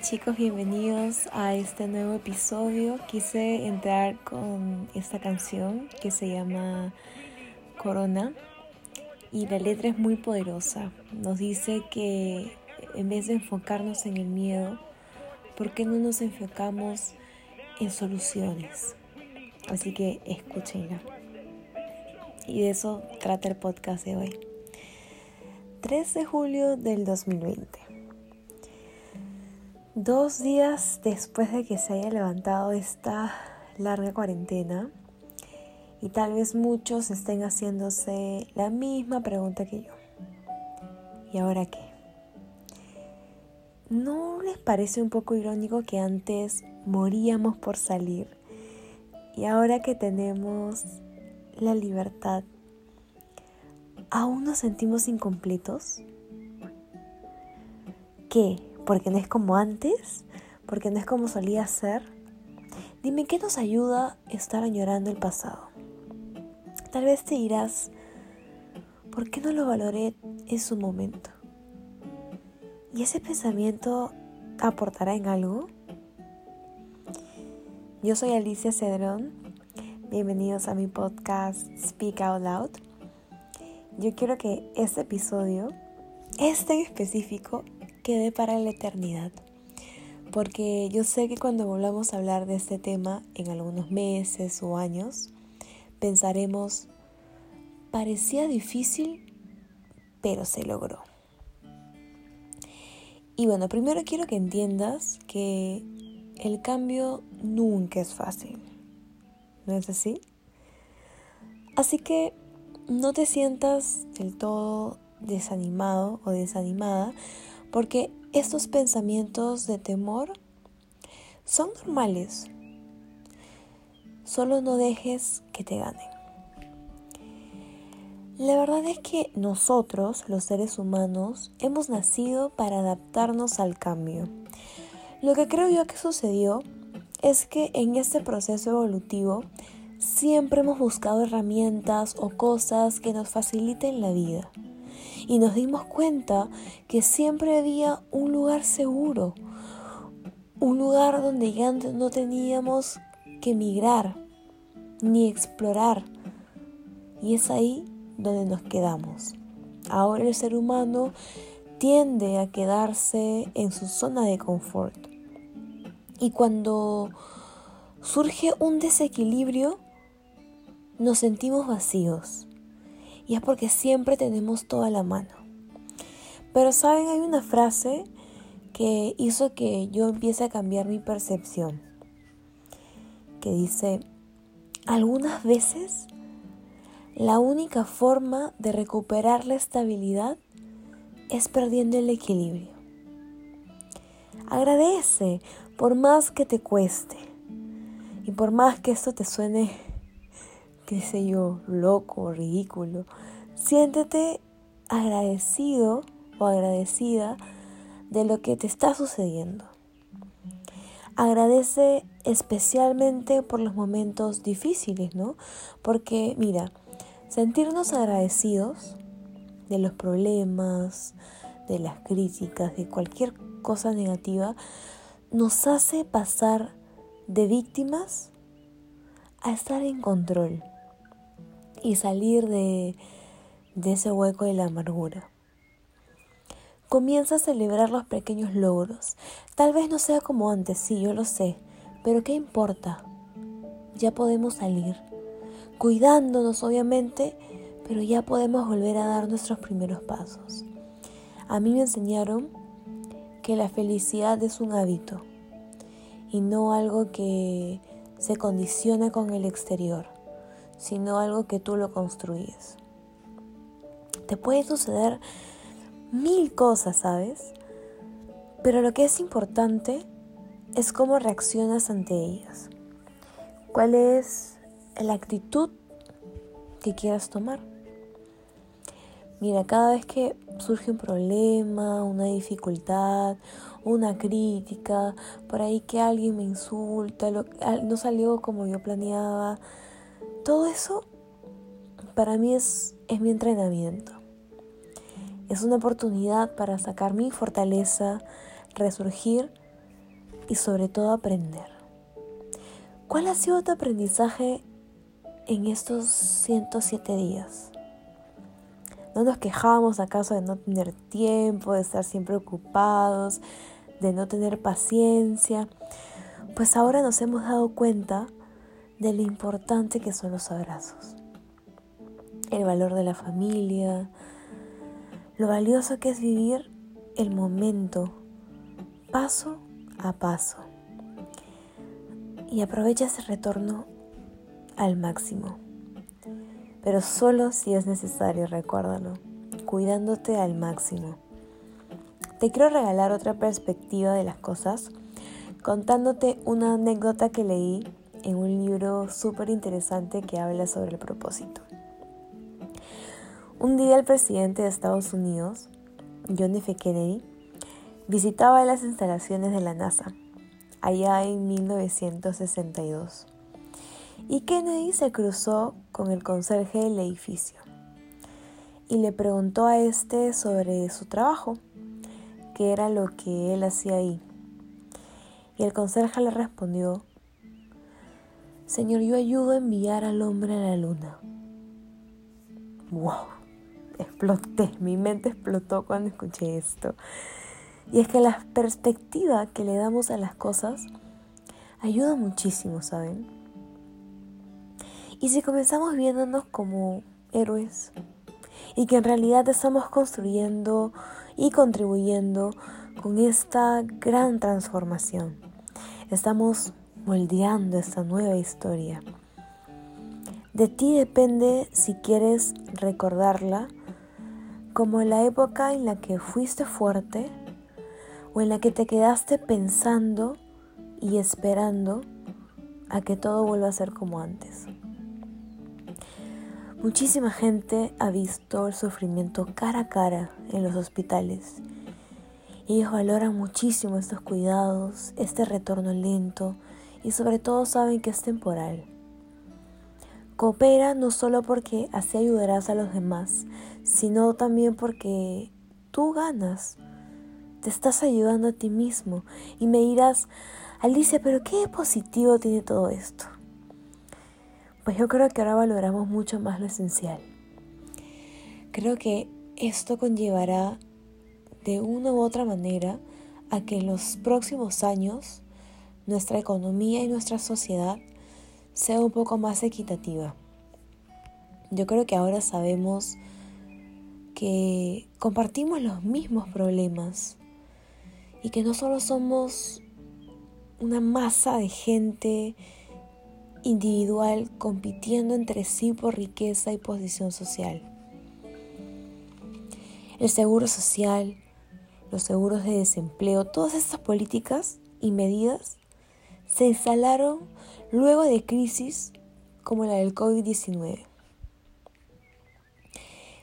Chicos, bienvenidos a este nuevo episodio. Quise entrar con esta canción que se llama Corona y la letra es muy poderosa. Nos dice que en vez de enfocarnos en el miedo, ¿por qué no nos enfocamos en soluciones? Así que escúchenla. Y de eso trata el podcast de hoy. 3 de julio del 2020. Dos días después de que se haya levantado esta larga cuarentena y tal vez muchos estén haciéndose la misma pregunta que yo. ¿Y ahora qué? ¿No les parece un poco irónico que antes moríamos por salir y ahora que tenemos la libertad, aún nos sentimos incompletos? ¿Qué? Porque no es como antes, porque no es como solía ser. Dime qué nos ayuda estar añorando el pasado. Tal vez te dirás, ¿por qué no lo valoré en su momento? ¿Y ese pensamiento aportará en algo? Yo soy Alicia Cedrón. Bienvenidos a mi podcast Speak Out Loud. Yo quiero que este episodio, este en específico, quede para la eternidad. Porque yo sé que cuando volvamos a hablar de este tema en algunos meses o años, pensaremos, parecía difícil, pero se logró. Y bueno, primero quiero que entiendas que el cambio nunca es fácil. ¿No es así? Así que no te sientas del todo desanimado o desanimada porque estos pensamientos de temor son normales. Solo no dejes que te ganen. La verdad es que nosotros, los seres humanos, hemos nacido para adaptarnos al cambio. Lo que creo yo que sucedió es que en este proceso evolutivo siempre hemos buscado herramientas o cosas que nos faciliten la vida y nos dimos cuenta que siempre había un lugar seguro, un lugar donde ya no teníamos que migrar ni explorar. Y es ahí donde nos quedamos. Ahora el ser humano tiende a quedarse en su zona de confort. Y cuando surge un desequilibrio, nos sentimos vacíos y es porque siempre tenemos toda la mano. Pero saben, hay una frase que hizo que yo empiece a cambiar mi percepción, que dice, algunas veces la única forma de recuperar la estabilidad es perdiendo el equilibrio. Agradece por más que te cueste y por más que esto te suene qué sé yo, loco, ridículo. Siéntete agradecido o agradecida de lo que te está sucediendo. Agradece especialmente por los momentos difíciles, ¿no? Porque mira, sentirnos agradecidos de los problemas, de las críticas, de cualquier cosa negativa, nos hace pasar de víctimas a estar en control y salir de, ese hueco de la amargura. Comienza a celebrar los pequeños logros. Tal vez no sea como antes, sí, yo lo sé, pero ¿qué importa? Ya podemos salir, cuidándonos obviamente, pero ya podemos volver a dar nuestros primeros pasos. A mí me enseñaron que la felicidad es un hábito y no algo que se condiciona con el exterior sino algo que tú lo construyes. Te puede suceder mil cosas, ¿sabes? Pero lo que es importante es cómo reaccionas ante ellas. ¿Cuál es la actitud que quieras tomar? Mira, cada vez que surge un problema, una dificultad, una crítica, por ahí que alguien me insulta, no salió como yo planeaba, todo eso para mí es, es mi entrenamiento. Es una oportunidad para sacar mi fortaleza, resurgir y sobre todo aprender. ¿Cuál ha sido tu aprendizaje en estos 107 días? ¿No nos quejábamos acaso de no tener tiempo, de estar siempre ocupados, de no tener paciencia? Pues ahora nos hemos dado cuenta de lo importante que son los abrazos, el valor de la familia, lo valioso que es vivir el momento, paso a paso. Y aprovecha ese retorno al máximo. Pero solo si es necesario, recuérdalo, cuidándote al máximo. Te quiero regalar otra perspectiva de las cosas contándote una anécdota que leí en un libro súper interesante que habla sobre el propósito. Un día el presidente de Estados Unidos, John F. Kennedy, visitaba las instalaciones de la NASA, allá en 1962. Y Kennedy se cruzó con el conserje del edificio y le preguntó a este sobre su trabajo, qué era lo que él hacía ahí. Y el conserje le respondió Señor, yo ayudo a enviar al hombre a la luna. ¡Wow! Exploté, mi mente explotó cuando escuché esto. Y es que la perspectiva que le damos a las cosas ayuda muchísimo, ¿saben? Y si comenzamos viéndonos como héroes y que en realidad estamos construyendo y contribuyendo con esta gran transformación, estamos moldeando esta nueva historia. De ti depende si quieres recordarla como la época en la que fuiste fuerte o en la que te quedaste pensando y esperando a que todo vuelva a ser como antes. Muchísima gente ha visto el sufrimiento cara a cara en los hospitales. Ellos valoran muchísimo estos cuidados, este retorno lento, y sobre todo saben que es temporal. Coopera no solo porque así ayudarás a los demás, sino también porque tú ganas. Te estás ayudando a ti mismo y me dirás, Alicia, pero ¿qué positivo tiene todo esto? Pues yo creo que ahora valoramos mucho más lo esencial. Creo que esto conllevará de una u otra manera a que en los próximos años nuestra economía y nuestra sociedad sea un poco más equitativa. Yo creo que ahora sabemos que compartimos los mismos problemas y que no solo somos una masa de gente individual compitiendo entre sí por riqueza y posición social. El seguro social, los seguros de desempleo, todas estas políticas y medidas se instalaron luego de crisis como la del COVID-19.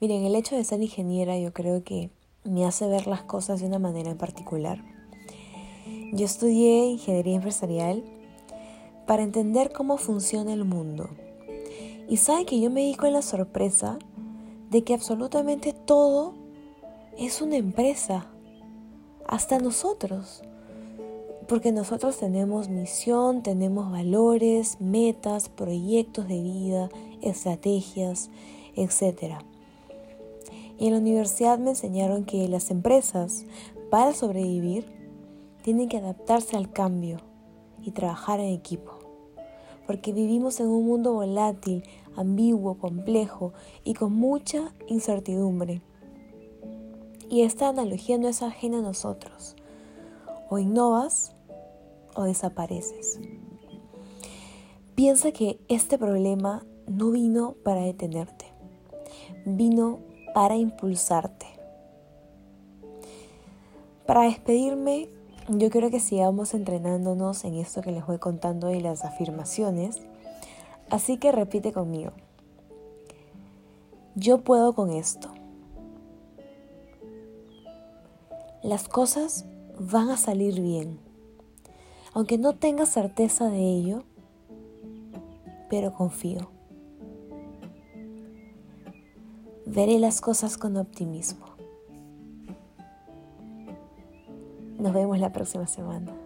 Miren, el hecho de ser ingeniera yo creo que me hace ver las cosas de una manera en particular. Yo estudié ingeniería empresarial para entender cómo funciona el mundo. Y sabe que yo me di con la sorpresa de que absolutamente todo es una empresa, hasta nosotros porque nosotros tenemos misión, tenemos valores, metas, proyectos de vida, estrategias, etc. Y en la universidad me enseñaron que las empresas, para sobrevivir, tienen que adaptarse al cambio y trabajar en equipo. Porque vivimos en un mundo volátil, ambiguo, complejo y con mucha incertidumbre. Y esta analogía no es ajena a nosotros. O innovas o desapareces. Piensa que este problema no vino para detenerte, vino para impulsarte. Para despedirme, yo quiero que sigamos entrenándonos en esto que les voy contando de las afirmaciones, así que repite conmigo. Yo puedo con esto. Las cosas van a salir bien aunque no tenga certeza de ello, pero confío. Veré las cosas con optimismo. Nos vemos la próxima semana.